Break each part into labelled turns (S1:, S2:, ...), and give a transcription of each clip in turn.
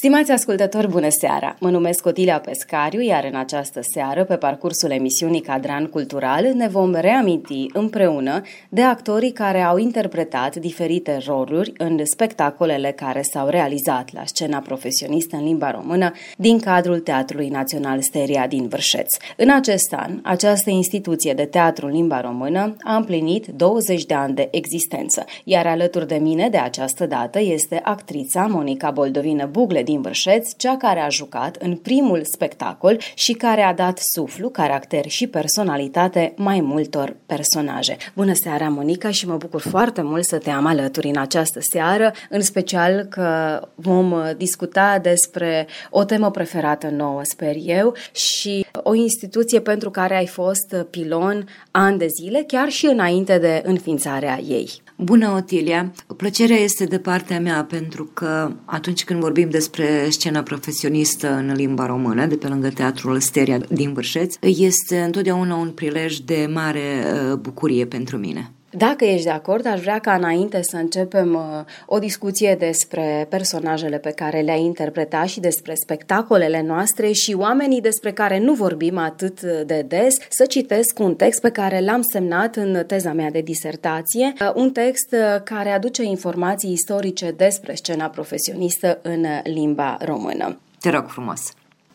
S1: Stimați ascultători, bună seara! Mă numesc Otilia Pescariu, iar în această seară, pe parcursul emisiunii Cadran Cultural, ne vom reaminti împreună de actorii care au interpretat diferite roluri în spectacolele care s-au realizat la scena profesionistă în limba română din cadrul Teatrului Național Steria din Vârșeț. În acest an, această instituție de teatru în limba română a împlinit 20 de ani de existență, iar alături de mine de această dată este actrița Monica Boldovină Bugle din Vârșeț, cea care a jucat în primul spectacol și care a dat suflu, caracter și personalitate mai multor personaje. Bună seara, Monica, și mă bucur foarte mult să te am alături în această seară, în special că vom discuta despre o temă preferată nouă, sper eu, și o instituție pentru care ai fost pilon ani de zile, chiar și înainte de înființarea ei.
S2: Bună, Otilia! Plăcerea este de partea mea pentru că atunci când vorbim despre scena profesionistă în limba română, de pe lângă Teatrul Steria din Vârșeț, este întotdeauna un prilej de mare uh, bucurie pentru mine.
S1: Dacă ești de acord, aș vrea ca înainte să începem uh, o discuție despre personajele pe care le-ai interpretat și despre spectacolele noastre și oamenii despre care nu vorbim atât de des, să citesc un text pe care l-am semnat în teza mea de disertație, uh, un text uh, care aduce informații istorice despre scena profesionistă în limba română.
S2: Te rog frumos!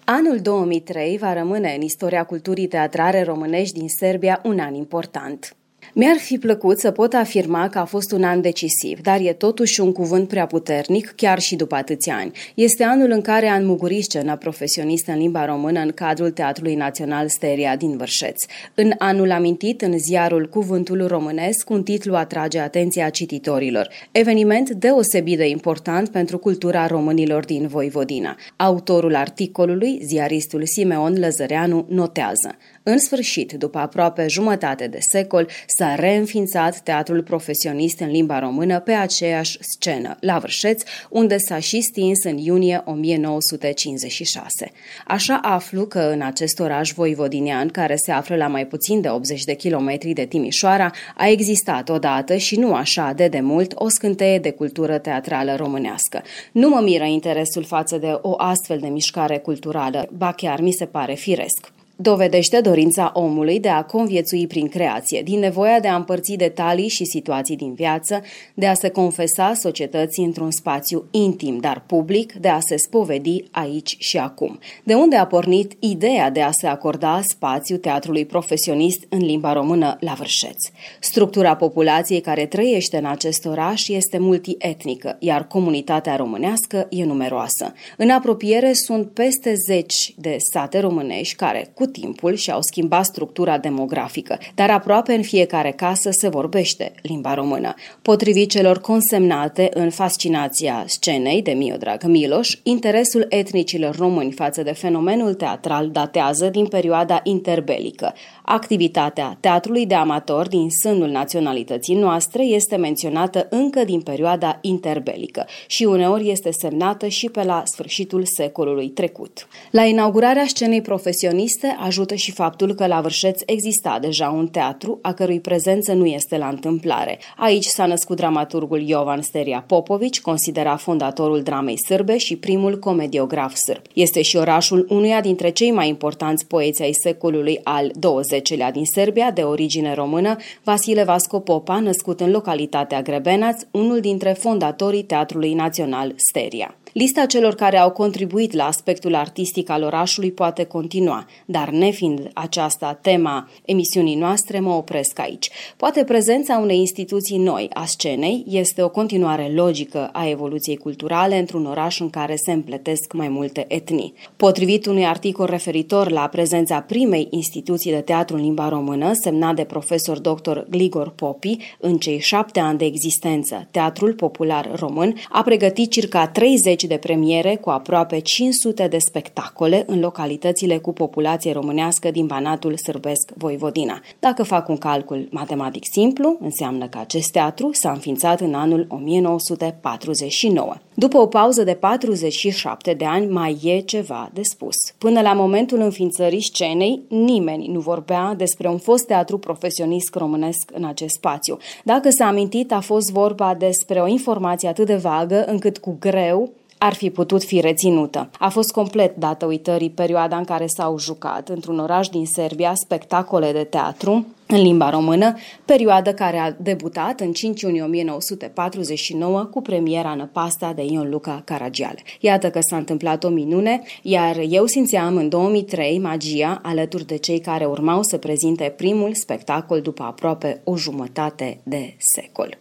S1: Anul 2003 va rămâne în istoria culturii teatrare românești din Serbia un an important. Mi-ar fi plăcut să pot afirma că a fost un an decisiv, dar e totuși un cuvânt prea puternic, chiar și după atâția ani. Este anul în care a înmugurit scena profesionistă în limba română în cadrul Teatrului Național Steria din Vârșeț. În anul amintit, în ziarul Cuvântul Românesc, un titlu atrage atenția cititorilor. Eveniment deosebit de important pentru cultura românilor din Voivodina. Autorul articolului, ziaristul Simeon Lăzăreanu, notează. În sfârșit, după aproape jumătate de secol, s-a reînființat teatrul profesionist în limba română pe aceeași scenă, la Vârșeț, unde s-a și stins în iunie 1956. Așa aflu că în acest oraș voivodinean, care se află la mai puțin de 80 de kilometri de Timișoara, a existat odată și nu așa de demult o scânteie de cultură teatrală românească. Nu mă miră interesul față de o astfel de mișcare culturală, ba chiar mi se pare firesc dovedește dorința omului de a conviețui prin creație, din nevoia de a împărți detalii și situații din viață, de a se confesa societății într-un spațiu intim, dar public, de a se spovedi aici și acum. De unde a pornit ideea de a se acorda spațiu teatrului profesionist în limba română la Vârșeț. Structura populației care trăiește în acest oraș este multietnică, iar comunitatea românească e numeroasă. În apropiere sunt peste zeci de sate românești care, cu cu timpul și-au schimbat structura demografică, dar aproape în fiecare casă se vorbește limba română. Potrivit celor consemnate în fascinația scenei de Miodrag Miloș, interesul etnicilor români față de fenomenul teatral datează din perioada interbelică. Activitatea teatrului de amator din sânul naționalității noastre este menționată încă din perioada interbelică și uneori este semnată și pe la sfârșitul secolului trecut. La inaugurarea scenei profesioniste ajută și faptul că la Vârșeț exista deja un teatru a cărui prezență nu este la întâmplare. Aici s-a născut dramaturgul Jovan Steria Popovici, considerat fondatorul dramei sârbe și primul comediograf sârb. Este și orașul unuia dintre cei mai importanți poeți ai secolului al XX 10-lea din Serbia, de origine română, Vasile Vasco Popa, născut în localitatea Grebenaț, unul dintre fondatorii Teatrului Național Steria. Lista celor care au contribuit la aspectul artistic al orașului poate continua, dar nefiind aceasta tema emisiunii noastre, mă opresc aici. Poate prezența unei instituții noi a scenei este o continuare logică a evoluției culturale într-un oraș în care se împletesc mai multe etnii. Potrivit unui articol referitor la prezența primei instituții de teatru în limba română, semnat de profesor dr. Gligor Popi, în cei șapte ani de existență, Teatrul Popular Român a pregătit circa 30 de premiere cu aproape 500 de spectacole în localitățile cu populație românească din Banatul Sârbesc Voivodina. Dacă fac un calcul matematic simplu, înseamnă că acest teatru s-a înființat în anul 1949. După o pauză de 47 de ani, mai e ceva de spus. Până la momentul înființării scenei, nimeni nu vorbea despre un fost teatru profesionist românesc în acest spațiu. Dacă s-a amintit, a fost vorba despre o informație atât de vagă încât cu greu ar fi putut fi reținută. A fost complet dată uitării perioada în care s-au jucat într-un oraș din Serbia spectacole de teatru în limba română, perioadă care a debutat în 5 iunie 1949 cu premiera Năpasta de Ion Luca Caragiale. Iată că s-a întâmplat o minune, iar eu simțeam în 2003 magia alături de cei care urmau să prezinte primul spectacol după aproape o jumătate de secol.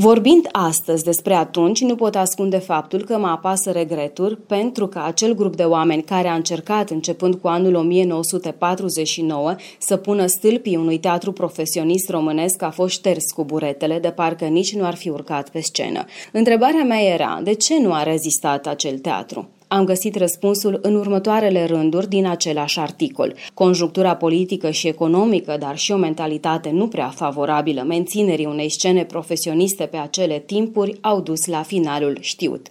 S1: Vorbind astăzi despre atunci, nu pot ascunde faptul că mă apasă regreturi pentru că acel grup de oameni care a încercat, începând cu anul 1949, să pună stâlpii unui teatru profesionist românesc a fost șters cu buretele, de parcă nici nu ar fi urcat pe scenă. Întrebarea mea era, de ce nu a rezistat acel teatru? Am găsit răspunsul în următoarele rânduri din același articol. Conjunctura politică și economică, dar și o mentalitate nu prea favorabilă menținerii unei scene profesioniste pe acele timpuri au dus la finalul știut.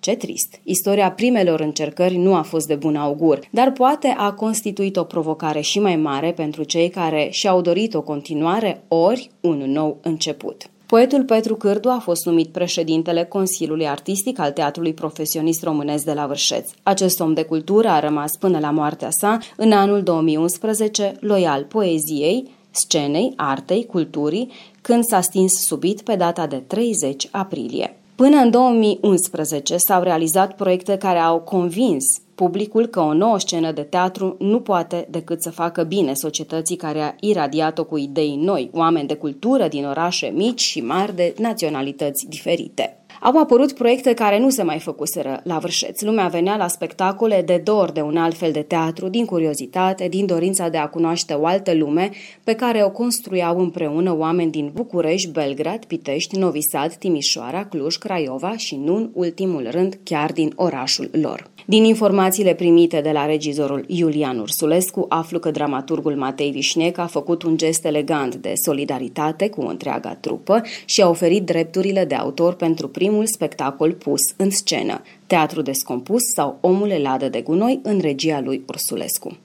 S1: Ce trist! Istoria primelor încercări nu a fost de bun augur, dar poate a constituit o provocare și mai mare pentru cei care și-au dorit o continuare ori un nou început. Poetul Petru Cârdu a fost numit președintele Consiliului Artistic al Teatrului Profesionist Românesc de la Vârșeț. Acest om de cultură a rămas până la moartea sa în anul 2011 loial poeziei, scenei, artei, culturii, când s-a stins subit pe data de 30 aprilie. Până în 2011 s-au realizat proiecte care au convins publicul că o nouă scenă de teatru nu poate decât să facă bine societății care a iradiat-o cu idei noi, oameni de cultură din orașe mici și mari de naționalități diferite. Au apărut proiecte care nu se mai făcuseră la vârșeț. Lumea venea la spectacole de dor de un alt fel de teatru, din curiozitate, din dorința de a cunoaște o altă lume pe care o construiau împreună oameni din București, Belgrad, Pitești, Novi Sad, Timișoara, Cluj, Craiova și, nu în ultimul rând, chiar din orașul lor. Din informațiile primite de la regizorul Iulian Ursulescu, aflu că dramaturgul Matei Vișnec a făcut un gest elegant de solidaritate cu întreaga trupă și a oferit drepturile de autor pentru primul spectacol pus în scenă, Teatru descompus sau Omul ladă de gunoi în regia lui Ursulescu.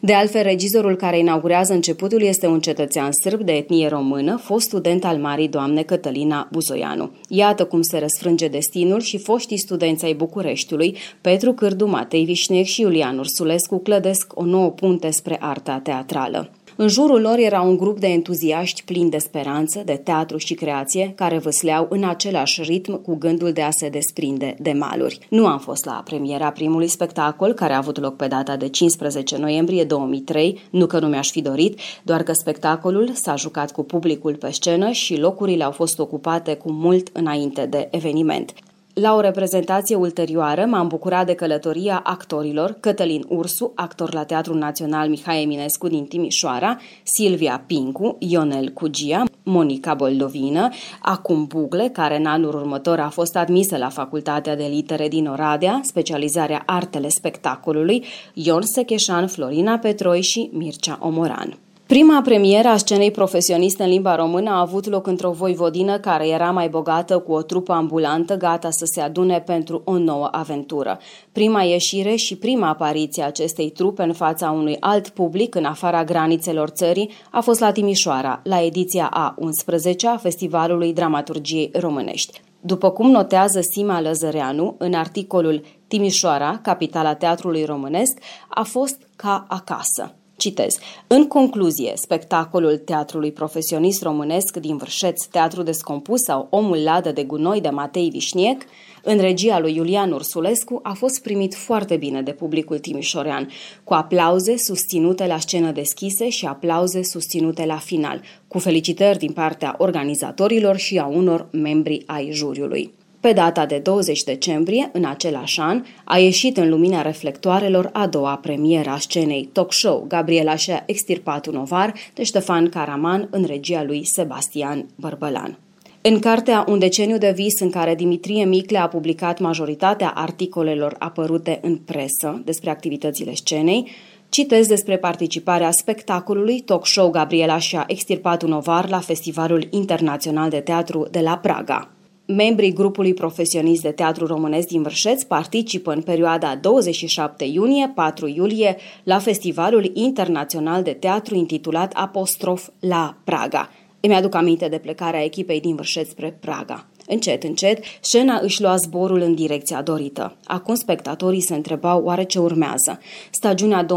S1: De altfel, regizorul care inaugurează începutul este un cetățean sârb de etnie română, fost student al Marii Doamne Cătălina Buzoianu. Iată cum se răsfrânge destinul și foștii studenți ai Bucureștiului, Petru Cârdu, Matei Vișnec și Iulian Ursulescu clădesc o nouă punte spre arta teatrală. În jurul lor era un grup de entuziaști plini de speranță, de teatru și creație, care văsleau în același ritm cu gândul de a se desprinde de maluri. Nu am fost la premiera primului spectacol, care a avut loc pe data de 15 noiembrie 2003, nu că nu mi-aș fi dorit, doar că spectacolul s-a jucat cu publicul pe scenă și locurile au fost ocupate cu mult înainte de eveniment. La o reprezentație ulterioară m-am bucurat de călătoria actorilor Cătălin Ursu, actor la Teatrul Național Mihai Eminescu din Timișoara, Silvia Pincu, Ionel Cugia, Monica Boldovină, acum Bugle, care în anul următor a fost admisă la Facultatea de Litere din Oradea, specializarea Artele Spectacolului, Ion Secheșan, Florina Petroi și Mircea Omoran. Prima premieră a scenei profesioniste în limba română a avut loc într-o voivodină care era mai bogată cu o trupă ambulantă gata să se adune pentru o nouă aventură. Prima ieșire și prima apariție a acestei trupe în fața unui alt public în afara granițelor țării a fost la Timișoara, la ediția A11 a Festivalului Dramaturgiei Românești. După cum notează Sima Lăzăreanu în articolul Timișoara, capitala teatrului românesc, a fost ca acasă. Citez. În concluzie, spectacolul teatrului profesionist românesc din Vârșeț, Teatru Descompus sau Omul Ladă de Gunoi de Matei Vișniec, în regia lui Iulian Ursulescu, a fost primit foarte bine de publicul timișorean, cu aplauze susținute la scenă deschise și aplauze susținute la final, cu felicitări din partea organizatorilor și a unor membri ai juriului. Pe data de 20 decembrie, în același an, a ieșit în lumina reflectoarelor a doua premieră a scenei talk show Gabriela și-a extirpat un ovar de Ștefan Caraman în regia lui Sebastian Bărbălan. În cartea Un deceniu de vis, în care Dimitrie Micle a publicat majoritatea articolelor apărute în presă despre activitățile scenei, citez despre participarea spectacolului Talk Show Gabriela și-a extirpat un ovar la Festivalul Internațional de Teatru de la Praga. Membrii grupului profesionist de teatru românesc din Vârșeț participă în perioada 27 iunie-4 iulie la Festivalul Internațional de Teatru intitulat Apostrof la Praga. Îmi aduc aminte de plecarea echipei din Vârșeț spre Praga. Încet, încet, scena își lua zborul în direcția dorită. Acum spectatorii se întrebau oare ce urmează. Stagiunea 2004-2005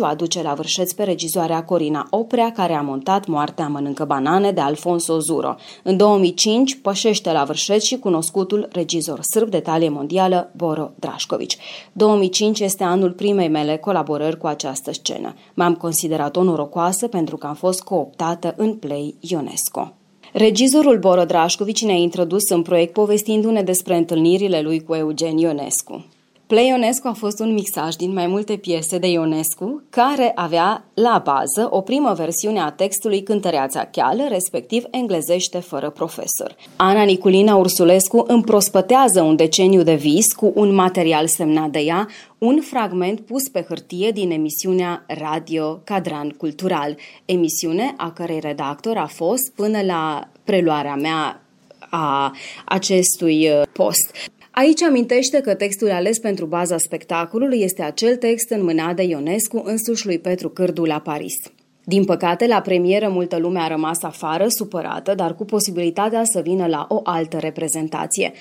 S1: o aduce la vârșeț pe regizoarea Corina Oprea, care a montat Moartea mănâncă banane de Alfonso Zuro. În 2005 pășește la vârșeț și cunoscutul regizor sârb de talie mondială Boro Drașcovici. 2005 este anul primei mele colaborări cu această scenă. M-am considerat-o norocoasă pentru că am fost cooptată în Play UNESCO. Regizorul Boro Drașcovici ne-a introdus în proiect povestindu-ne despre întâlnirile lui cu Eugen Ionescu. Play Ionescu a fost un mixaj din mai multe piese de Ionescu, care avea la bază o primă versiune a textului Cântăreața Cheală, respectiv englezește fără profesor. Ana Niculina Ursulescu împrospătează un deceniu de vis cu un material semnat de ea, un fragment pus pe hârtie din emisiunea Radio Cadran Cultural, emisiune a cărei redactor a fost până la preluarea mea a acestui uh, post. Aici amintește că textul ales pentru baza spectacolului este acel text înmânat de Ionescu însuși lui Petru Cârdu la Paris. Din păcate, la premieră multă lume a rămas afară, supărată, dar cu posibilitatea să vină la o altă reprezentație.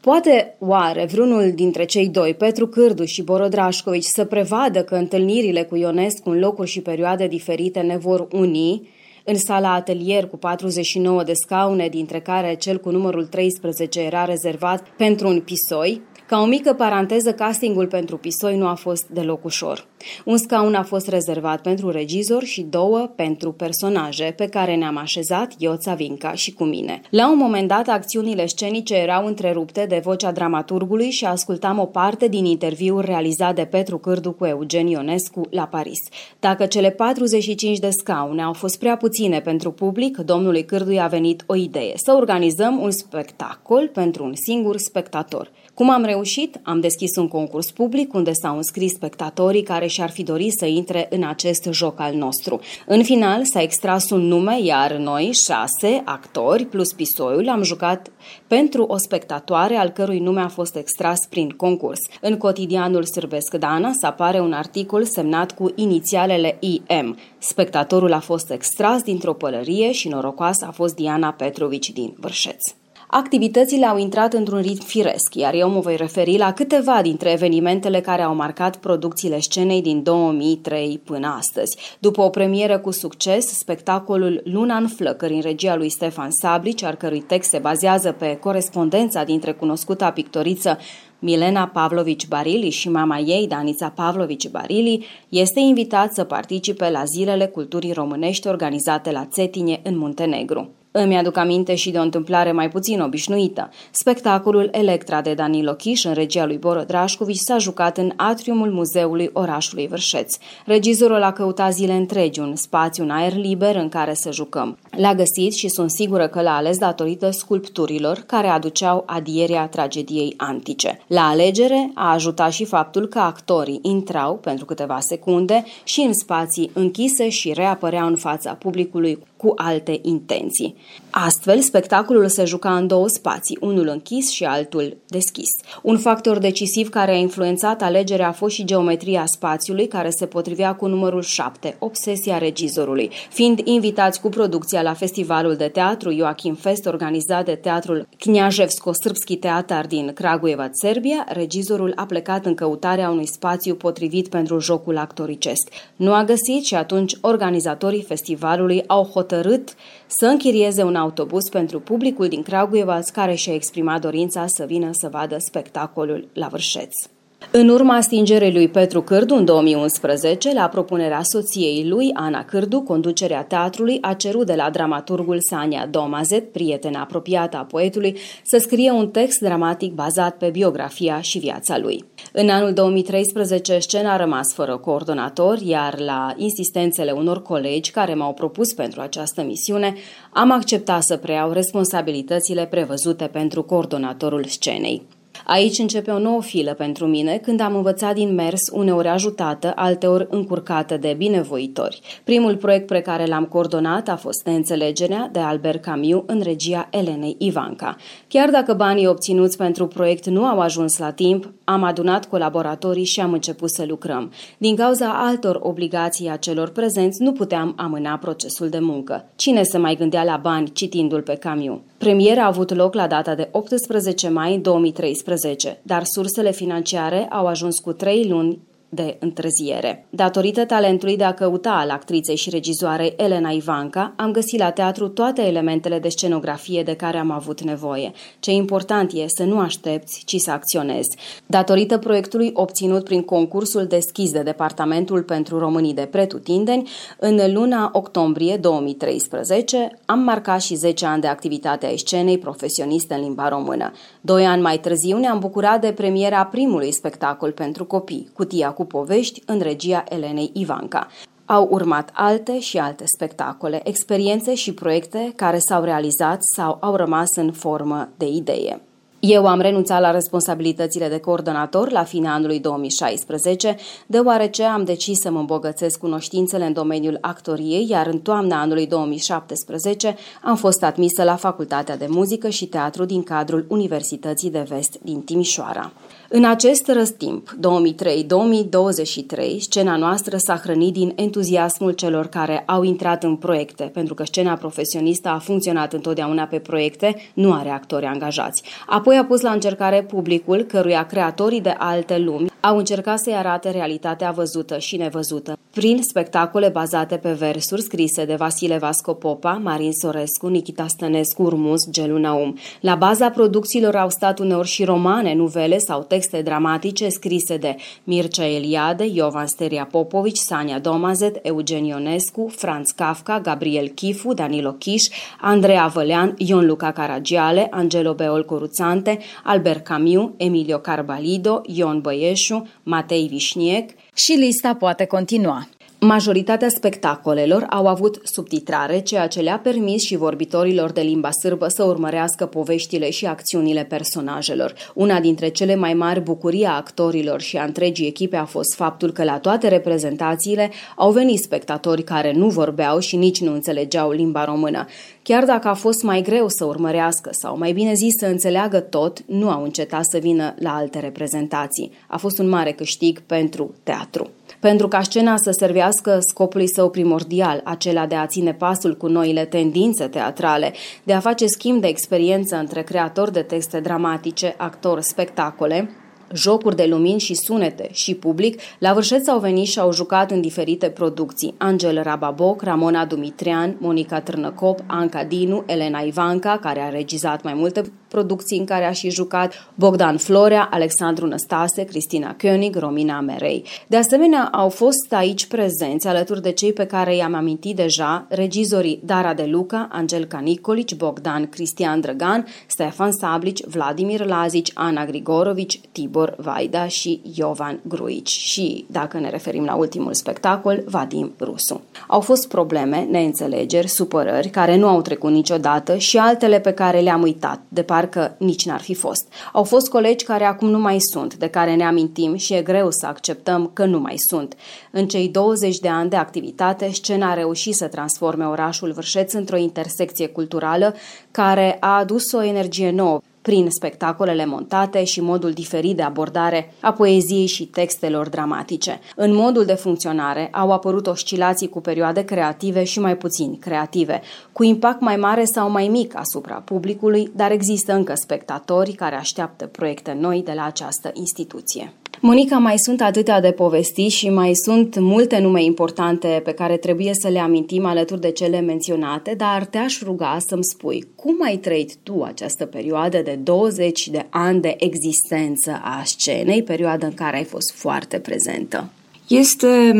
S1: Poate oare vreunul dintre cei doi, Petru Cârdu și Borodrașcovici, să prevadă că întâlnirile cu Ionescu în locuri și perioade diferite ne vor uni în sala atelier cu 49 de scaune, dintre care cel cu numărul 13 era rezervat pentru un pisoi, ca o mică paranteză, castingul pentru pisoi nu a fost deloc ușor. Un scaun a fost rezervat pentru regizor și două pentru personaje pe care ne-am așezat Ioța Vinca și cu mine. La un moment dat, acțiunile scenice erau întrerupte de vocea dramaturgului și ascultam o parte din interviul realizat de Petru Cârdu cu Eugen Ionescu la Paris. Dacă cele 45 de scaune au fost prea puține pentru public, domnului Cârdu a venit o idee, să organizăm un spectacol pentru un singur spectator. Cum am reușit? Am deschis un concurs public unde s-au înscris spectatorii care și-ar fi dorit să intre în acest joc al nostru. În final s-a extras un nume, iar noi, șase actori plus pisoiul, am jucat pentru o spectatoare al cărui nume a fost extras prin concurs. În cotidianul Sârbesc Dana să apare un articol semnat cu inițialele IM. Spectatorul a fost extras dintr-o pălărie și norocoasă a fost Diana Petrovici din Vârșeț. Activitățile au intrat într-un ritm firesc, iar eu mă voi referi la câteva dintre evenimentele care au marcat producțiile scenei din 2003 până astăzi. După o premieră cu succes, spectacolul Luna în flăcări în regia lui Stefan Sablici, al cărui text se bazează pe corespondența dintre cunoscuta pictoriță Milena Pavlovici Barili și mama ei, Danița Pavlovici Barili, este invitat să participe la Zilele Culturii Românești organizate la Țetinje în Muntenegru. Îmi aduc aminte și de o întâmplare mai puțin obișnuită. Spectacolul Electra de Danilo Chiș în regia lui Boro Drașcovici s-a jucat în atriumul muzeului orașului Vârșeț. Regizorul a căutat zile întregi un spațiu în aer liber în care să jucăm. L-a găsit și sunt sigură că l-a ales datorită sculpturilor care aduceau adierea tragediei antice. La alegere a ajutat și faptul că actorii intrau pentru câteva secunde și în spații închise și reapăreau în fața publicului cu alte intenții. Astfel, spectacolul se juca în două spații, unul închis și altul deschis. Un factor decisiv care a influențat alegerea a fost și geometria spațiului, care se potrivea cu numărul 7, obsesia regizorului. Fiind invitați cu producția la festivalul de teatru Joachim Fest, organizat de teatrul Knjajevsko-Srpski Teatar din Cragujeva, Serbia, regizorul a plecat în căutarea unui spațiu potrivit pentru jocul actoricesc. Nu a găsit și atunci organizatorii festivalului au hotărât să închirieze un autobuz pentru publicul din Cragujeva care și-a exprimat dorința să vină să vadă spectacolul la Vârșeț. În urma stingerii lui Petru Cârdu în 2011, la propunerea soției lui, Ana Cârdu, conducerea teatrului a cerut de la dramaturgul Sania Domazet, prietena apropiată a poetului, să scrie un text dramatic bazat pe biografia și viața lui. În anul 2013, scena a rămas fără coordonator, iar la insistențele unor colegi care m-au propus pentru această misiune, am acceptat să preiau responsabilitățile prevăzute pentru coordonatorul scenei. Aici începe o nouă filă pentru mine când am învățat din mers, uneori ajutată, alteori încurcată de binevoitori. Primul proiect pe care l-am coordonat a fost Neînțelegerea de Albert Camus în regia Elenei Ivanca. Chiar dacă banii obținuți pentru proiect nu au ajuns la timp, am adunat colaboratorii și am început să lucrăm. Din cauza altor obligații a celor prezenți, nu puteam amâna procesul de muncă. Cine se mai gândea la bani citindu-l pe Camus? Premiera a avut loc la data de 18 mai 2013, dar sursele financiare au ajuns cu trei luni de întârziere. Datorită talentului de a căuta al actriței și regizoarei Elena Ivanca, am găsit la teatru toate elementele de scenografie de care am avut nevoie. Ce important e să nu aștepți, ci să acționezi. Datorită proiectului obținut prin concursul deschis de Departamentul pentru Românii de Pretutindeni, în luna octombrie 2013 am marcat și 10 ani de activitate a scenei profesioniste în limba română. Doi ani mai târziu ne-am bucurat de premiera primului spectacol pentru copii, Cutia cu povești în regia Elenei Ivanca. Au urmat alte și alte spectacole, experiențe și proiecte care s-au realizat sau au rămas în formă de idee. Eu am renunțat la responsabilitățile de coordonator la finalul anului 2016, deoarece am decis să mă îmbogățesc cunoștințele în domeniul actoriei, iar în toamna anului 2017 am fost admisă la Facultatea de Muzică și Teatru din cadrul Universității de Vest din Timișoara. În acest răstimp, 2003-2023, scena noastră s-a hrănit din entuziasmul celor care au intrat în proiecte, pentru că scena profesionistă a funcționat întotdeauna pe proiecte, nu are actori angajați. Apoi a pus la încercare publicul, căruia creatorii de alte lumi au încercat să-i arate realitatea văzută și nevăzută, prin spectacole bazate pe versuri scrise de Vasile Vasco Popa, Marin Sorescu, Nikita Stănescu, Urmus, Gelu Naum. La baza producțiilor au stat uneori și romane, nuvele sau texte dramatice scrise de Mircea Eliade, Iovan Steria Popovici, Sania Domazet, Eugen Ionescu, Franz Kafka, Gabriel Chifu, Danilo Chiș, Andreea Vălean, Ion Luca Caragiale, Angelo Beol Coruțante, Albert Camus, Emilio Carbalido, Ion Băieșu, Mișu, Matei Vișniec și lista poate continua. Majoritatea spectacolelor au avut subtitrare, ceea ce le-a permis și vorbitorilor de limba sârbă să urmărească poveștile și acțiunile personajelor. Una dintre cele mai mari bucurii a actorilor și a întregii echipe a fost faptul că la toate reprezentațiile au venit spectatori care nu vorbeau și nici nu înțelegeau limba română. Chiar dacă a fost mai greu să urmărească sau mai bine zis să înțeleagă tot, nu au încetat să vină la alte reprezentații. A fost un mare câștig pentru teatru pentru ca scena să servească scopului său primordial, acela de a ține pasul cu noile tendințe teatrale, de a face schimb de experiență între creatori de texte dramatice, actori, spectacole, jocuri de lumini și sunete și public, la Vârșeț au venit și au jucat în diferite producții. Angel Rababoc, Ramona Dumitrian, Monica Trnăcop, Anca Dinu, Elena Ivanca, care a regizat mai multe producții în care a și jucat, Bogdan Florea, Alexandru Năstase, Cristina König, Romina Merei. De asemenea, au fost aici prezenți, alături de cei pe care i-am amintit deja, regizorii Dara de Luca, Angel Canicolici, Bogdan Cristian Drăgan, Stefan Sablici, Vladimir Lazici, Ana Grigorovici, Tibor Vaida și Jovan Gruici și, dacă ne referim la ultimul spectacol, Vadim Rusu. Au fost probleme, neînțelegeri, supărări care nu au trecut niciodată și altele pe care le-am uitat, de parcă nici n-ar fi fost. Au fost colegi care acum nu mai sunt, de care ne amintim și e greu să acceptăm că nu mai sunt. În cei 20 de ani de activitate, scena a reușit să transforme orașul Vârșeț într-o intersecție culturală care a adus o energie nouă prin spectacolele montate și modul diferit de abordare a poeziei și textelor dramatice. În modul de funcționare au apărut oscilații cu perioade creative și mai puțin creative, cu impact mai mare sau mai mic asupra publicului, dar există încă spectatori care așteaptă proiecte noi de la această instituție. Monica, mai sunt atâtea de povesti și mai sunt multe nume importante pe care trebuie să le amintim alături de cele menționate, dar te-aș ruga să-mi spui cum ai trăit tu această perioadă de 20 de ani de existență a scenei, perioadă în care ai fost foarte prezentă.
S2: Este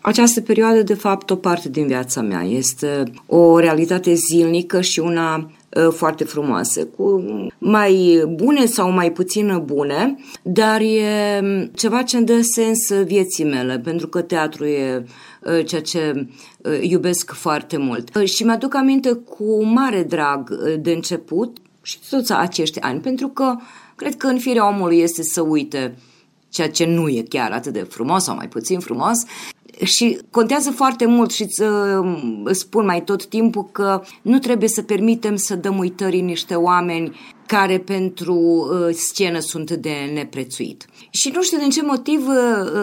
S2: această perioadă, de fapt, o parte din viața mea. Este o realitate zilnică și una ă, foarte frumoase, cu mai bune sau mai puțin bune, dar e ceva ce îmi dă sens vieții mele, pentru că teatru e ă, ceea ce ă, iubesc foarte mult. Și mi-aduc aminte cu mare drag de început și toți acești ani, pentru că cred că în firea omului este să uite ceea ce nu e chiar atât de frumos sau mai puțin frumos și contează foarte mult și îți spun mai tot timpul că nu trebuie să permitem să dăm uitării niște oameni care pentru uh, scenă sunt de neprețuit. Și nu știu din ce motiv uh,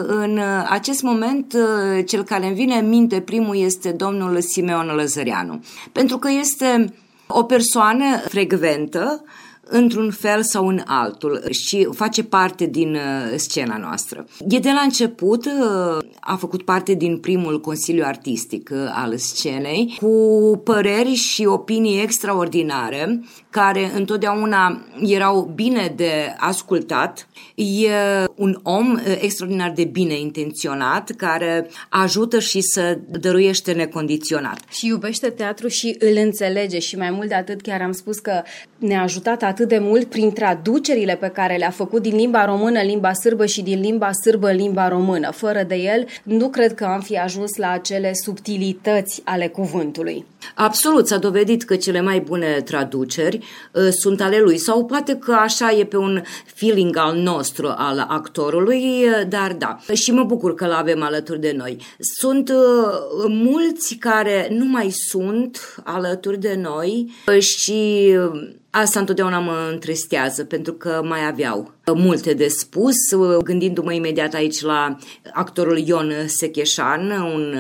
S2: în acest moment uh, cel care îmi vine în minte primul este domnul Simeon Lăzăreanu. Pentru că este o persoană frecventă într-un fel sau în altul și face parte din uh, scena noastră. E de la început, uh, a făcut parte din primul Consiliu Artistic uh, al scenei, cu păreri și opinii extraordinare, care întotdeauna erau bine de ascultat. E un om extraordinar de bine intenționat, care ajută și să dăruiește necondiționat.
S1: Și iubește teatru și îl înțelege și mai mult de atât chiar am spus că ne-a ajutat atât de mult prin traducerile pe care le-a făcut din limba română în limba sârbă și din limba sârbă în limba română. Fără de el, nu cred că am fi ajuns la acele subtilități ale cuvântului.
S2: Absolut, s-a dovedit că cele mai bune traduceri uh, sunt ale lui sau poate că așa e pe un feeling al nostru, al actorului, uh, dar da. Și mă bucur că l-avem alături de noi. Sunt uh, mulți care nu mai sunt alături de noi uh, și uh, Asta întotdeauna mă întristează, pentru că mai aveau multe de spus, gândindu-mă imediat aici la actorul Ion Secheșan, un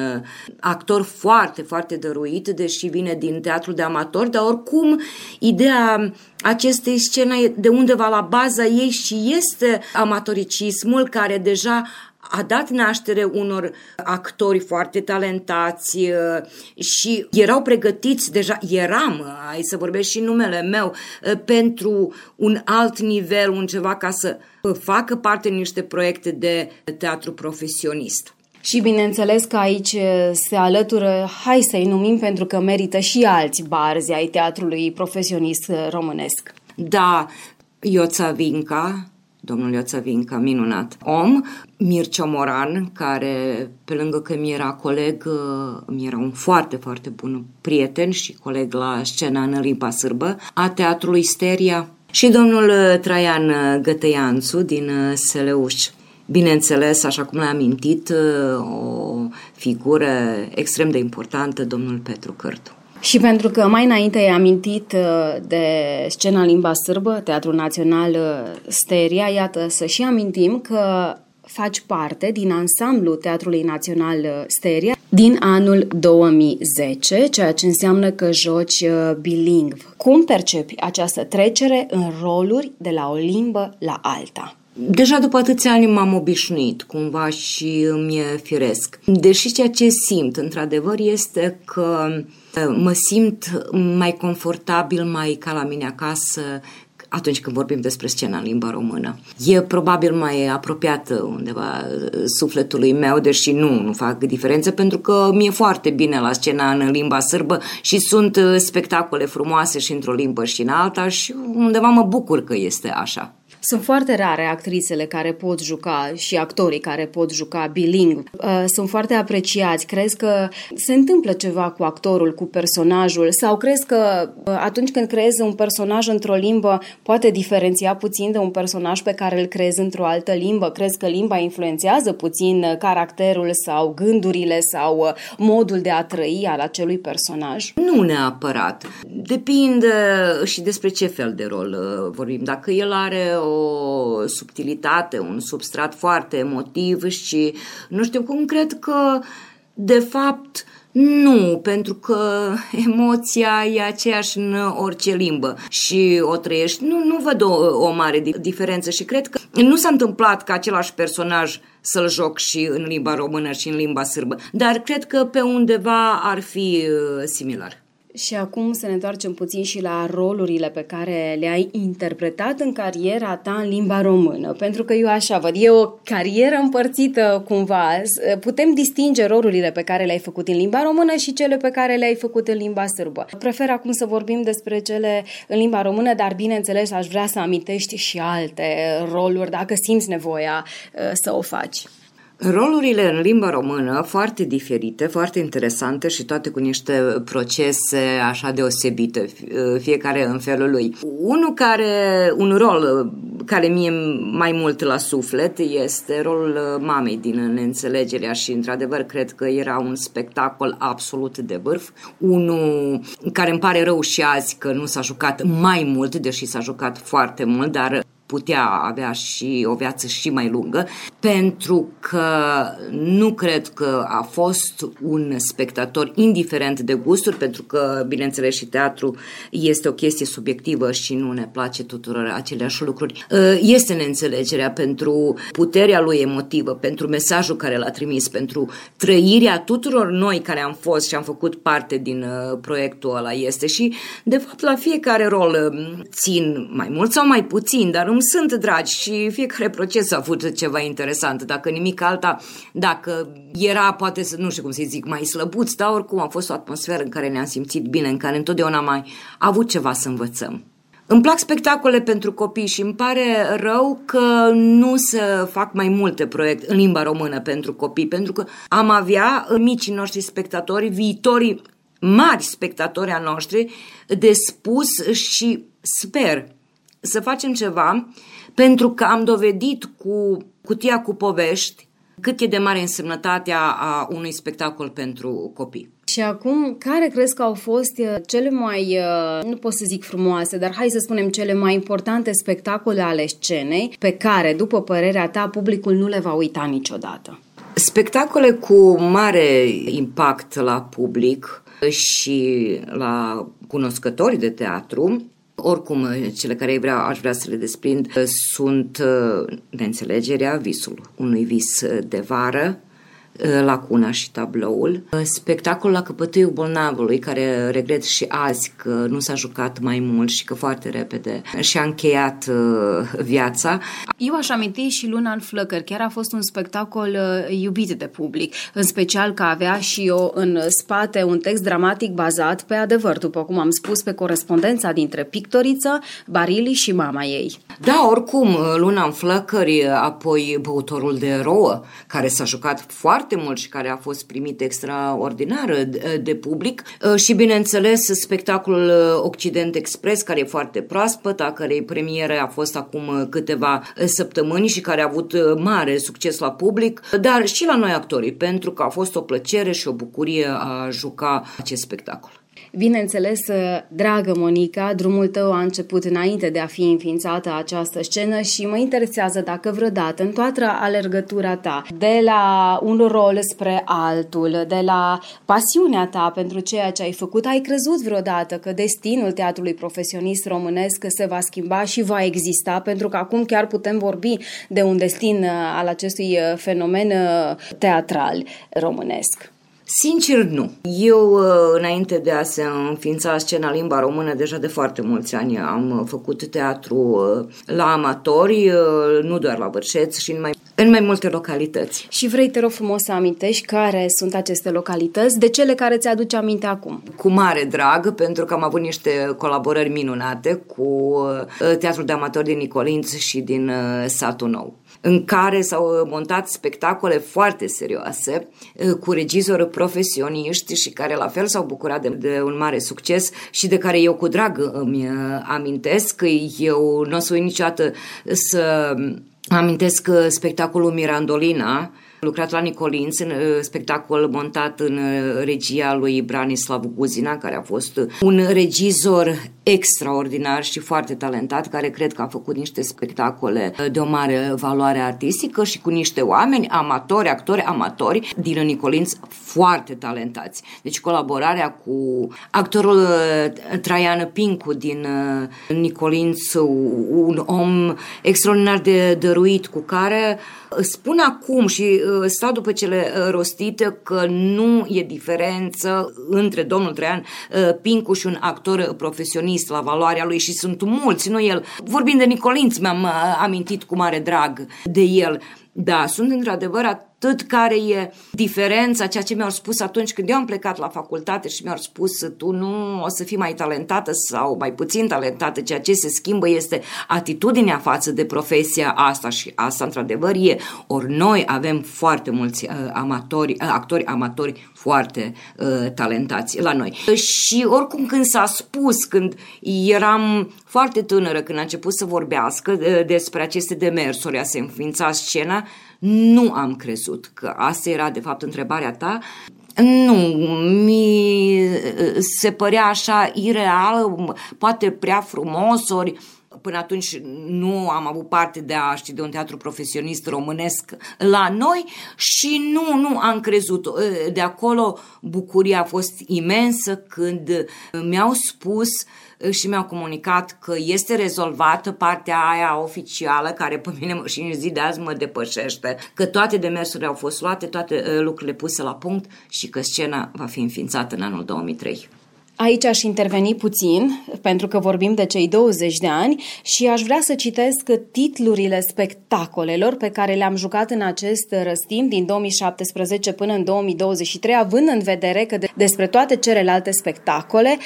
S2: actor foarte, foarte dăruit, deși vine din teatrul de amator, dar oricum ideea acestei scene de undeva la baza ei și este amatoricismul care deja a dat naștere unor actori foarte talentați uh, și erau pregătiți deja, eram, ai să vorbesc și numele meu, uh, pentru un alt nivel, un ceva ca să facă parte din niște proiecte de teatru profesionist.
S1: Și bineînțeles că aici uh, se alătură, hai să-i numim pentru că merită și alți barzi ai teatrului profesionist românesc.
S2: Da, Ioța Vinca, domnul Ioțăvinca, minunat om, Mircea Moran, care pe lângă că mi era coleg, mi era un foarte, foarte bun prieten și coleg la scena în limba sârbă, a teatrului Steria și domnul Traian Gătăianțu din Seleuș. Bineînțeles, așa cum l-am amintit, o figură extrem de importantă, domnul Petru Cărtu.
S1: Și pentru că mai înainte ai amintit uh, de scena limba sârbă, Teatrul Național uh, Steria, iată să și amintim că faci parte din ansamblu Teatrului Național uh, Steria din anul 2010, ceea ce înseamnă că joci bilingv. Cum percepi această trecere în roluri de la o limbă la alta?
S2: Deja după atâția ani m-am obișnuit, cumva și îmi e firesc. Deși ceea ce simt, într-adevăr, este că mă simt mai confortabil, mai ca la mine acasă, atunci când vorbim despre scena în limba română. E probabil mai apropiată undeva sufletului meu, deși nu, nu fac diferență, pentru că mi-e foarte bine la scena în limba sârbă și sunt spectacole frumoase și într-o limbă și în alta și undeva mă bucur că este așa.
S1: Sunt foarte rare actrițele care pot juca și actorii care pot juca bilingv. Uh, sunt foarte apreciați. Crezi că se întâmplă ceva cu actorul, cu personajul sau crezi că uh, atunci când creezi un personaj într-o limbă poate diferenția puțin de un personaj pe care îl creezi într-o altă limbă? Crezi că limba influențează puțin uh, caracterul sau gândurile sau modul de a trăi al acelui personaj?
S2: Nu neapărat. Depinde și despre ce fel de rol vorbim. Dacă el are o o subtilitate, un substrat foarte emotiv și nu știu cum cred că de fapt nu, pentru că emoția e aceeași în orice limbă și o trăiești. Nu, nu văd o, o mare diferență și cred că nu s-a întâmplat ca același personaj să-l joc și în limba română și în limba sârbă, dar cred că pe undeva ar fi uh, similar.
S1: Și acum să ne întoarcem puțin și la rolurile pe care le-ai interpretat în cariera ta în limba română, pentru că eu așa văd, e o carieră împărțită cumva. Putem distinge rolurile pe care le-ai făcut în limba română și cele pe care le-ai făcut în limba sârbă. Prefer acum să vorbim despre cele în limba română, dar bineînțeles aș vrea să amintești și alte roluri dacă simți nevoia uh, să o faci.
S2: Rolurile în limba română foarte diferite, foarte interesante și toate cu niște procese așa deosebite, fiecare în felul lui. Unul care, un rol care mie mai mult la suflet este rolul mamei din Neînțelegerea și într-adevăr cred că era un spectacol absolut de vârf. Unul care îmi pare rău și azi că nu s-a jucat mai mult, deși s-a jucat foarte mult, dar putea avea și o viață și mai lungă, pentru că nu cred că a fost un spectator indiferent de gusturi, pentru că, bineînțeles, și teatru este o chestie subiectivă și nu ne place tuturor aceleași lucruri. Uh, este neînțelegerea pentru puterea lui emotivă, pentru mesajul care l-a trimis, pentru trăirea tuturor noi care am fost și am făcut parte din uh, proiectul ăla este și, de fapt, la fiecare rol um, țin mai mult sau mai puțin, dar îmi sunt dragi și fiecare proces a avut ceva interesant. Dacă nimic alta, dacă era, poate să, nu știu cum să zic, mai slăbuț, dar oricum a fost o atmosferă în care ne-am simțit bine, în care întotdeauna am mai avut ceva să învățăm. Îmi plac spectacole pentru copii și îmi pare rău că nu să fac mai multe proiecte în limba română pentru copii, pentru că am avea micii noștri spectatori, viitorii mari spectatori a noștri, de spus și sper să facem ceva pentru că am dovedit cu cutia cu povești cât e de mare însemnătatea a unui spectacol pentru copii.
S1: Și acum, care crezi că au fost uh, cele mai, uh, nu pot să zic frumoase, dar hai să spunem cele mai importante spectacole ale scenei pe care, după părerea ta, publicul nu le va uita niciodată?
S2: Spectacole cu mare impact la public și la cunoscători de teatru oricum, cele care vreau, aș vrea să le desprind sunt uh, neînțelegerea, visul unui vis de vară, Uh, lacuna și tabloul. Uh, spectacolul la căpătâiul bolnavului, care regret și azi că nu s-a jucat mai mult și că foarte repede și-a încheiat uh, viața.
S1: Eu aș aminti și Luna în flăcări. Chiar a fost un spectacol iubit de public, în special că avea și eu în spate un text dramatic bazat pe adevăr, după cum am spus, pe corespondența dintre pictoriță, Barili și mama ei.
S2: Da, oricum, Luna în flăcări, apoi Băutorul de rouă, care s-a jucat foarte foarte mult și care a fost primit extraordinar de public uh, și, bineînțeles, spectacolul uh, Occident Express, care e foarte proaspăt, a cărei premieră a fost acum uh, câteva săptămâni și care a avut mare succes la public, dar și la noi actorii, pentru că a fost o plăcere și o bucurie a juca acest spectacol.
S1: Bineînțeles, dragă Monica, drumul tău a început înainte de a fi înființată această scenă și mă interesează dacă vreodată în toată alergătura ta, de la un rol spre altul, de la pasiunea ta pentru ceea ce ai făcut, ai crezut vreodată că destinul teatrului profesionist românesc se va schimba și va exista, pentru că acum chiar putem vorbi de un destin al acestui fenomen teatral românesc.
S2: Sincer, nu. Eu, uh, înainte de a se înființa scena limba română, deja de foarte mulți ani am făcut teatru uh, la amatori, uh, nu doar la Bărșeț, și în mai, în mai multe localități.
S1: Și vrei, te rog frumos, să amintești care sunt aceste localități, de cele care ți-aduce aminte acum?
S2: Cu mare drag, pentru că am avut niște colaborări minunate cu Teatrul de Amatori din Nicolinț și din Satul Nou în care s-au montat spectacole foarte serioase cu regizori profesioniști și care la fel s-au bucurat de, de un mare succes și de care eu cu drag îmi amintesc. Eu nu o să uit niciodată să amintesc spectacolul Mirandolina, lucrat la Nicolinț în spectacol montat în regia lui Branislav Guzina, care a fost un regizor extraordinar și foarte talentat, care cred că a făcut niște spectacole de o mare valoare artistică și cu niște oameni, amatori, actori, amatori din Nicolinț foarte talentați. Deci colaborarea cu actorul uh, Traian Pincu din uh, Nicolinț, un om extraordinar de dăruit cu care spun acum și stau după cele rostite că nu e diferență între domnul Traian Pincu și un actor profesionist la valoarea lui și sunt mulți, nu el. Vorbind de Nicolinț, mi-am amintit cu mare drag de el. Da, sunt într-adevăr atât care e diferența, ceea ce mi-au spus atunci când eu am plecat la facultate și mi-au spus tu nu o să fii mai talentată sau mai puțin talentată, ceea ce se schimbă este atitudinea față de profesia asta și asta într-adevăr e. Ori noi avem foarte mulți uh, amatori, uh, actori amatori foarte uh, talentați la noi. Și oricum când s-a spus, când eram foarte tânără, când a început să vorbească uh, despre aceste demersuri, a se înființa scena, nu am crezut că asta era de fapt întrebarea ta. Nu, mi se părea așa ireal, poate prea frumos, ori până atunci nu am avut parte de a ști de un teatru profesionist românesc la noi și nu, nu am crezut. De acolo bucuria a fost imensă când mi-au spus și mi-au comunicat că este rezolvată partea aia oficială care pe mine și în zi de azi mă depășește, că toate demersurile au fost luate, toate uh, lucrurile puse la punct și că scena va fi înființată în anul 2003.
S1: Aici aș interveni puțin, pentru că vorbim de cei 20 de ani și aș vrea să citesc titlurile spectacolelor pe care le-am jucat în acest răstim din 2017 până în 2023, având în vedere că despre toate celelalte spectacole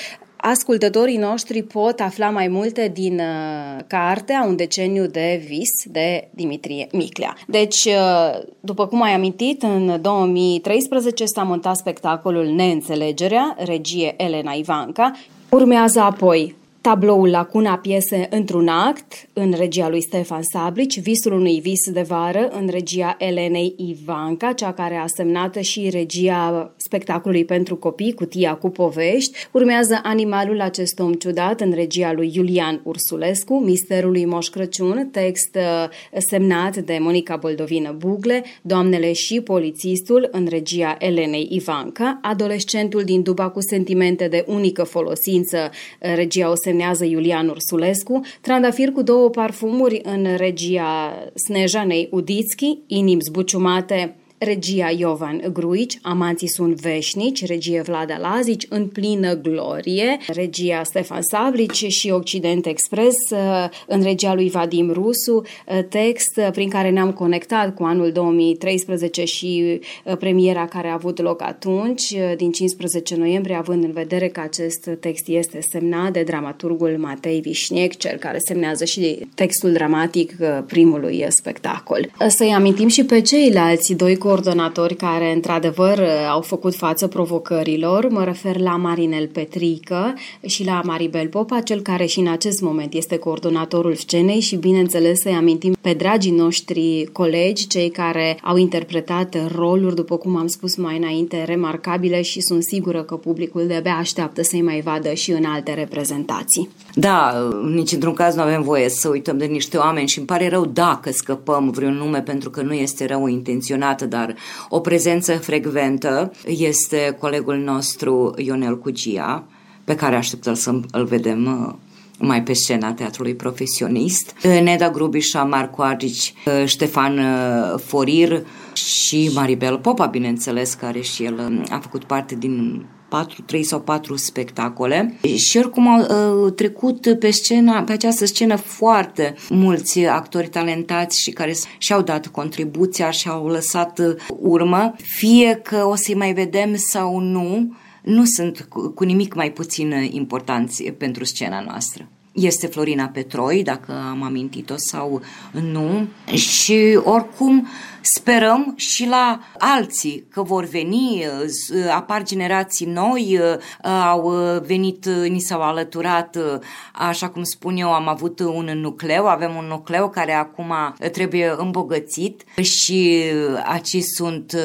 S1: ascultătorii noștri pot afla mai multe din uh, cartea Un deceniu de vis de Dimitrie Miclea. Deci, uh, după cum ai amintit, în 2013 s-a montat spectacolul Neînțelegerea, regie Elena Ivanca. Urmează apoi tabloul Lacuna piese într-un act, în regia lui Stefan Sablici, Visul unui vis de vară, în regia Elenei Ivanca, cea care a semnat și regia spectacolului pentru copii, Cutia cu povești. Urmează Animalul acest om ciudat, în regia lui Iulian Ursulescu, Misterul lui Moș Crăciun, text uh, semnat de Monica Boldovină Bugle, Doamnele și polițistul, în regia Elenei Ivanca, Adolescentul din Duba cu sentimente de unică folosință, regia o semnează Iulian Ursulescu, Trandafir cu două parfumuri în regia Snejanei Uditski, Inim zbuciumate regia Iovan Gruici, Amanții sunt veșnici, regie Vlada Lazici, în plină glorie, regia Stefan Sablici și Occident Express, uh, în regia lui Vadim Rusu, uh, text uh, prin care ne-am conectat cu anul 2013 și premiera care a avut loc atunci, din 15 noiembrie, având în vedere că acest text este semnat de dramaturgul Matei Vișnec, cel care semnează și textul dramatic primului spectacol. Să-i amintim și pe ceilalți doi coordonatori care, într-adevăr, au făcut față provocărilor. Mă refer la Marinel Petrică și la Maribel Popa, cel care și în acest moment este coordonatorul scenei și, bineînțeles, să-i amintim pe dragii noștri colegi, cei care au interpretat roluri, după cum am spus mai înainte, remarcabile și sunt sigură că publicul de-abia așteaptă să-i mai vadă și în alte reprezentații.
S2: Da, nici într-un caz nu avem voie să uităm de niște oameni și îmi pare rău dacă scăpăm vreun nume pentru că nu este rău intenționată, dar o prezență frecventă este colegul nostru Ionel Cugia, pe care așteptăm să îl vedem uh, mai pe scena teatrului profesionist. Uh, Neda Grubișa, Marco Argici, uh, Ștefan Forir și Maribel Popa, bineînțeles, care și el um, a făcut parte din patru, trei sau patru spectacole și oricum au trecut pe scena, pe această scenă foarte mulți actori talentați și care și-au dat contribuția și au lăsat urmă, fie că o să-i mai vedem sau nu, nu sunt cu nimic mai puțin importanți pentru scena noastră. este Florina Petroi, dacă am amintit-o sau nu. Și oricum sperăm și la alții că vor veni, apar generații noi, au venit, ni s-au alăturat, așa cum spun eu, am avut un nucleu, avem un nucleu care acum trebuie îmbogățit și acei sunt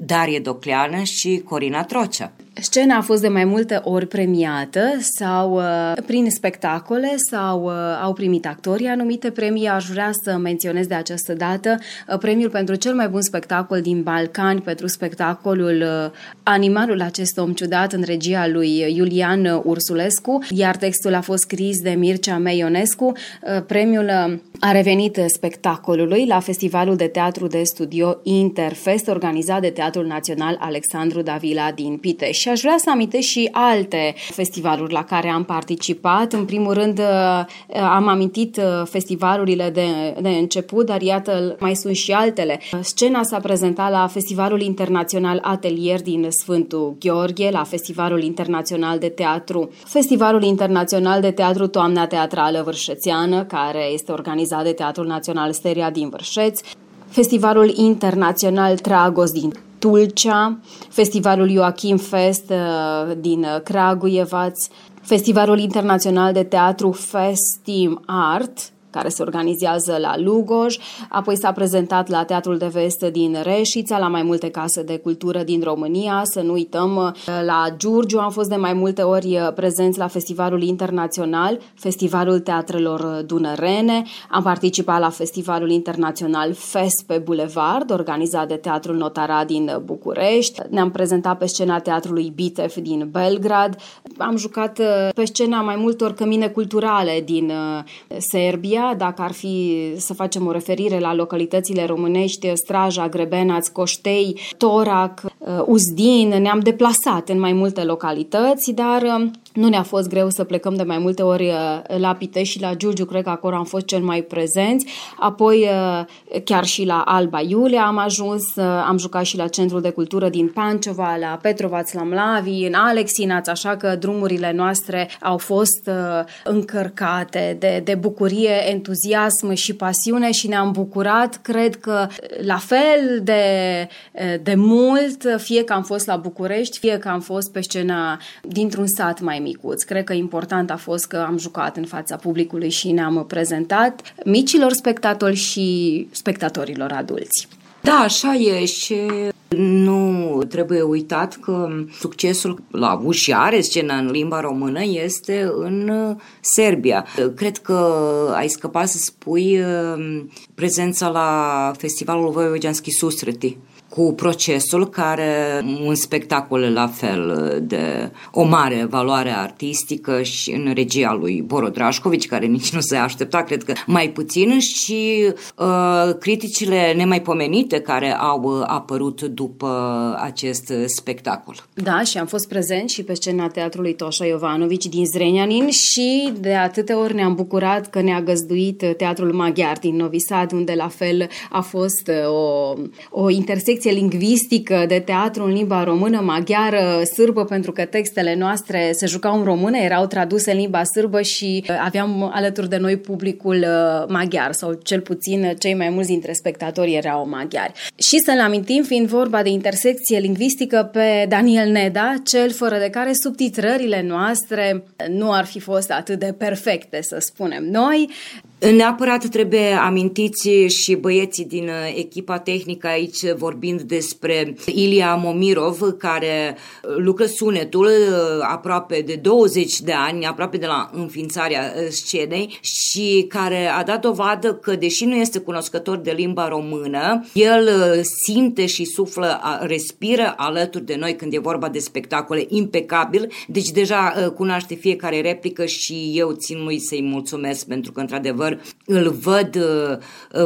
S2: Darie Docleană și Corina Trocea.
S1: Scena a fost de mai multe ori premiată sau uh, prin spectacole sau uh, au primit actorii anumite premii. Aș vrea să menționez de această dată uh, premiul pentru cel mai bun spectacol din Balcani pentru spectacolul uh, Animalul acest om ciudat în regia lui Iulian Ursulescu, iar textul a fost scris de Mircea Meionescu. Uh, premiul uh, a revenit spectacolului la Festivalul de Teatru de Studio Interfest organizat de Teatrul Național Alexandru Davila din Pitești și aș vrea să amintesc și alte festivaluri la care am participat. În primul rând uh, am amintit uh, festivalurile de, de început, dar iată mai sunt și altele. Scena s-a prezentat la Festivalul Internațional Atelier din Sfântul Gheorghe, la Festivalul Internațional de Teatru, Festivalul Internațional de Teatru Toamna Teatrală Vârșețeană, care este organizat de Teatrul Național Steria din Vârșeț, Festivalul Internațional Tragos din Tulcea, Festivalul Joachim Fest uh, din uh, Cragujevac, Festivalul Internațional de Teatru Festim Art care se organizează la Lugoj, apoi s-a prezentat la Teatrul de Vest din Reșița, la mai multe case de cultură din România, să nu uităm, uh, la Giurgiu am fost de mai multe ori uh, prezenți la Festivalul Internațional, Festivalul Teatrelor Dunărene, am participat la Festivalul Internațional FES pe Bulevard, organizat de Teatrul Notara din București, ne-am prezentat pe scena Teatrului Bitef din Belgrad, am jucat uh, pe scena mai multor cămine culturale din Serbia, România, dacă ar fi să facem o referire la localitățile românești, Straja, Grebenaț, Coștei, Torac, uh, Uzdin, ne-am deplasat în mai multe localități, dar uh, nu ne-a fost greu să plecăm de mai multe ori uh, la Pitești și la Giurgiu, cred că acolo am fost cel mai prezenți. Apoi chiar și la Alba Iulia am ajuns, am jucat și la Centrul de Cultură din Pancova, la Petrovaț, la Mlavi, în Alexinaț, așa că drumurile noastre au fost încărcate de, de bucurie entuziasm și pasiune și ne-am bucurat, cred că la fel de, de mult, fie că am fost la București, fie că am fost pe scena dintr-un sat mai micuț. Cred că important a fost că am jucat în fața publicului și ne-am prezentat micilor spectatori și spectatorilor adulți.
S2: Da, așa e și nu trebuie uitat că succesul la avut și are scena în limba română este în Serbia. Cred că ai scăpat să spui uh, prezența la festivalul Voivođanski Susreti cu procesul care un spectacol la fel de o mare valoare artistică și în regia lui Boro Drașcovici, care nici nu se aștepta, cred că mai puțin și uh, criticile nemaipomenite care au apărut după acest spectacol.
S1: Da, și am fost prezent și pe scena teatrului Toșa Iovanovici din Zrenjanin și de atâtea ori ne-am bucurat că ne-a găzduit Teatrul Maghiar din Novi Sad, unde la fel a fost o, o intersecție secție lingvistică de teatru în limba română, maghiară, sârbă, pentru că textele noastre se jucau în română, erau traduse în limba sârbă și uh, aveam alături de noi publicul uh, maghiar sau cel puțin cei mai mulți dintre spectatori erau maghiari. Și să-l amintim, fiind vorba de intersecție lingvistică, pe Daniel Neda, cel fără de care subtitrările noastre nu ar fi fost atât de perfecte, să spunem noi.
S2: Neapărat trebuie amintiți și băieții din uh, echipa tehnică aici vorbind despre Ilia Momirov, care lucră sunetul uh, aproape de 20 de ani, aproape de la înființarea uh, scenei și care a dat dovadă că, deși nu este cunoscător de limba română, el simte și suflă, respiră alături de noi când e vorba de spectacole impecabil, deci deja cunoaște fiecare replică și eu țin lui să-i mulțumesc pentru că, într-adevăr, într-adevăr îl văd uh,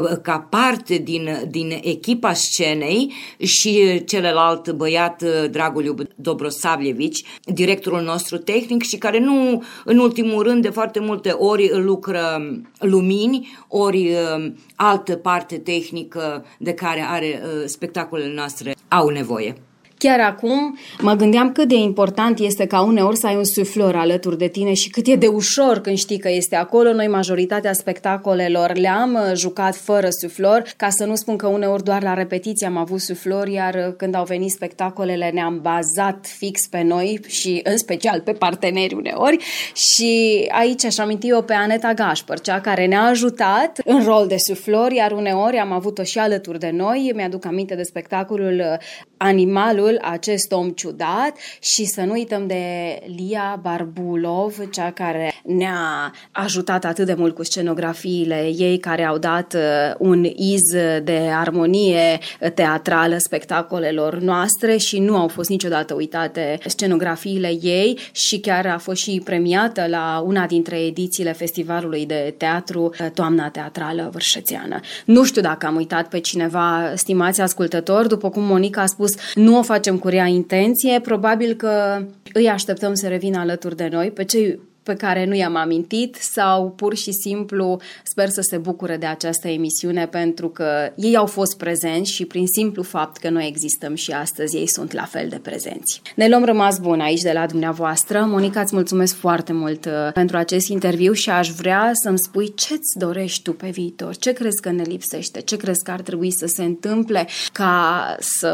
S2: uh, ca parte din, din echipa scenei și celălalt băiat, uh, Draguliu Dobrosavljevici, directorul nostru tehnic și care nu, în ultimul rând, de foarte multe ori lucră lumini, ori altă parte tehnică de care are spectacolele noastre au nevoie.
S1: Chiar acum mă gândeam cât de important este ca uneori să ai un suflor alături de tine și cât e de ușor când știi că este acolo. Noi majoritatea spectacolelor le-am uh, jucat fără suflor, ca să nu spun că uneori doar la repetiție am avut suflor, iar uh, când au venit spectacolele ne-am bazat fix pe noi și în special pe parteneri uneori și aici aș aminti eu pe Aneta Gașpăr, cea care ne-a ajutat în rol de suflor, iar uneori am avut-o și alături de noi. Mi-aduc aminte de spectacolul uh, Animalul, acest om ciudat și să nu uităm de Lia Barbulov, cea care ne-a ajutat atât de mult cu scenografiile ei, care au dat uh, un iz de armonie teatrală spectacolelor noastre și nu au fost niciodată uitate scenografiile ei și chiar a fost și premiată la una dintre edițiile Festivalului de Teatru uh, Toamna Teatrală Vârșățeană. Nu știu dacă am uitat pe cineva, stimați ascultători, după cum Monica a spus, nu o facem cu rea intenție, probabil că îi așteptăm să revină alături de noi. Pe cei pe care nu i-am amintit sau pur și simplu sper să se bucure de această emisiune pentru că ei au fost prezenți și prin simplu fapt că noi existăm și astăzi ei sunt la fel de prezenți. Ne luăm rămas bun aici de la dumneavoastră. Monica, îți mulțumesc foarte mult uh, pentru acest interviu și aș vrea să-mi spui ce-ți dorești tu pe viitor, ce crezi că ne lipsește, ce crezi că ar trebui să se întâmple ca să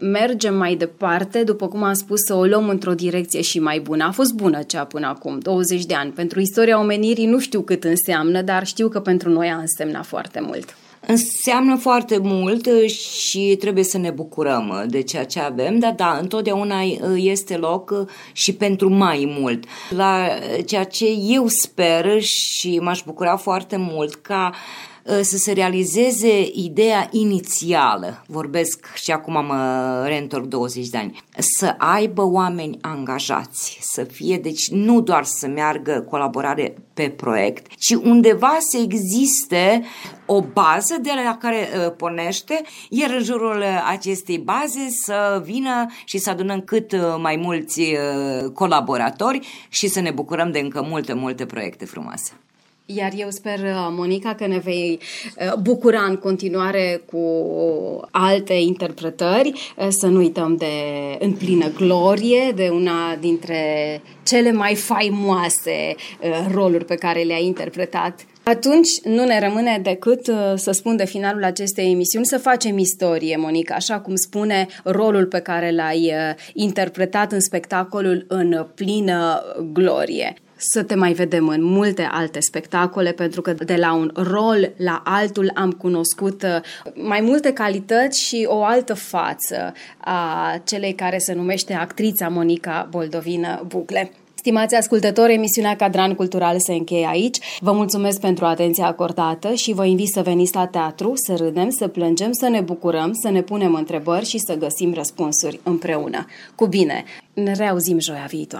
S1: mergem mai departe, după cum am spus, să o luăm într-o direcție și mai bună. A fost bună cea până acum, 20 20 de ani. Pentru istoria omenirii nu știu cât înseamnă, dar știu că pentru noi a însemnat foarte mult.
S2: Înseamnă foarte mult și trebuie să ne bucurăm de ceea ce avem, dar da, întotdeauna este loc și pentru mai mult. La ceea ce eu sper și m-aș bucura foarte mult ca Uh, să se realizeze ideea inițială, vorbesc și acum mă reîntorc 20 de ani, să aibă oameni angajați, să fie, deci nu doar să meargă colaborare pe proiect, ci undeva să existe o bază de la care uh, pornește, iar în jurul acestei baze să vină și să adunăm cât uh, mai mulți uh, colaboratori și să ne bucurăm de încă multe, multe proiecte frumoase.
S1: Iar eu sper, uh, Monica, că ne vei uh, bucura în continuare cu alte interpretări, uh, să nu uităm de În plină glorie, de una dintre cele mai faimoase roluri pe care le-ai interpretat. Atunci nu ne rămâne decât să spun de finalul acestei emisiuni să facem istorie, Monica, așa cum spune rolul pe care l-ai interpretat în spectacolul în plină glorie să te mai vedem în multe alte spectacole, pentru că de la un rol la altul am cunoscut uh, mai multe calități și o altă față a celei care se numește actrița Monica Boldovină Bucle. Stimați ascultători, emisiunea Cadran Cultural se încheie aici. Vă mulțumesc pentru atenția acordată și vă invit să veniți la teatru, să râdem, să plângem, să ne bucurăm, să ne punem întrebări și să găsim răspunsuri împreună. Cu bine! Ne reauzim joia viitoare!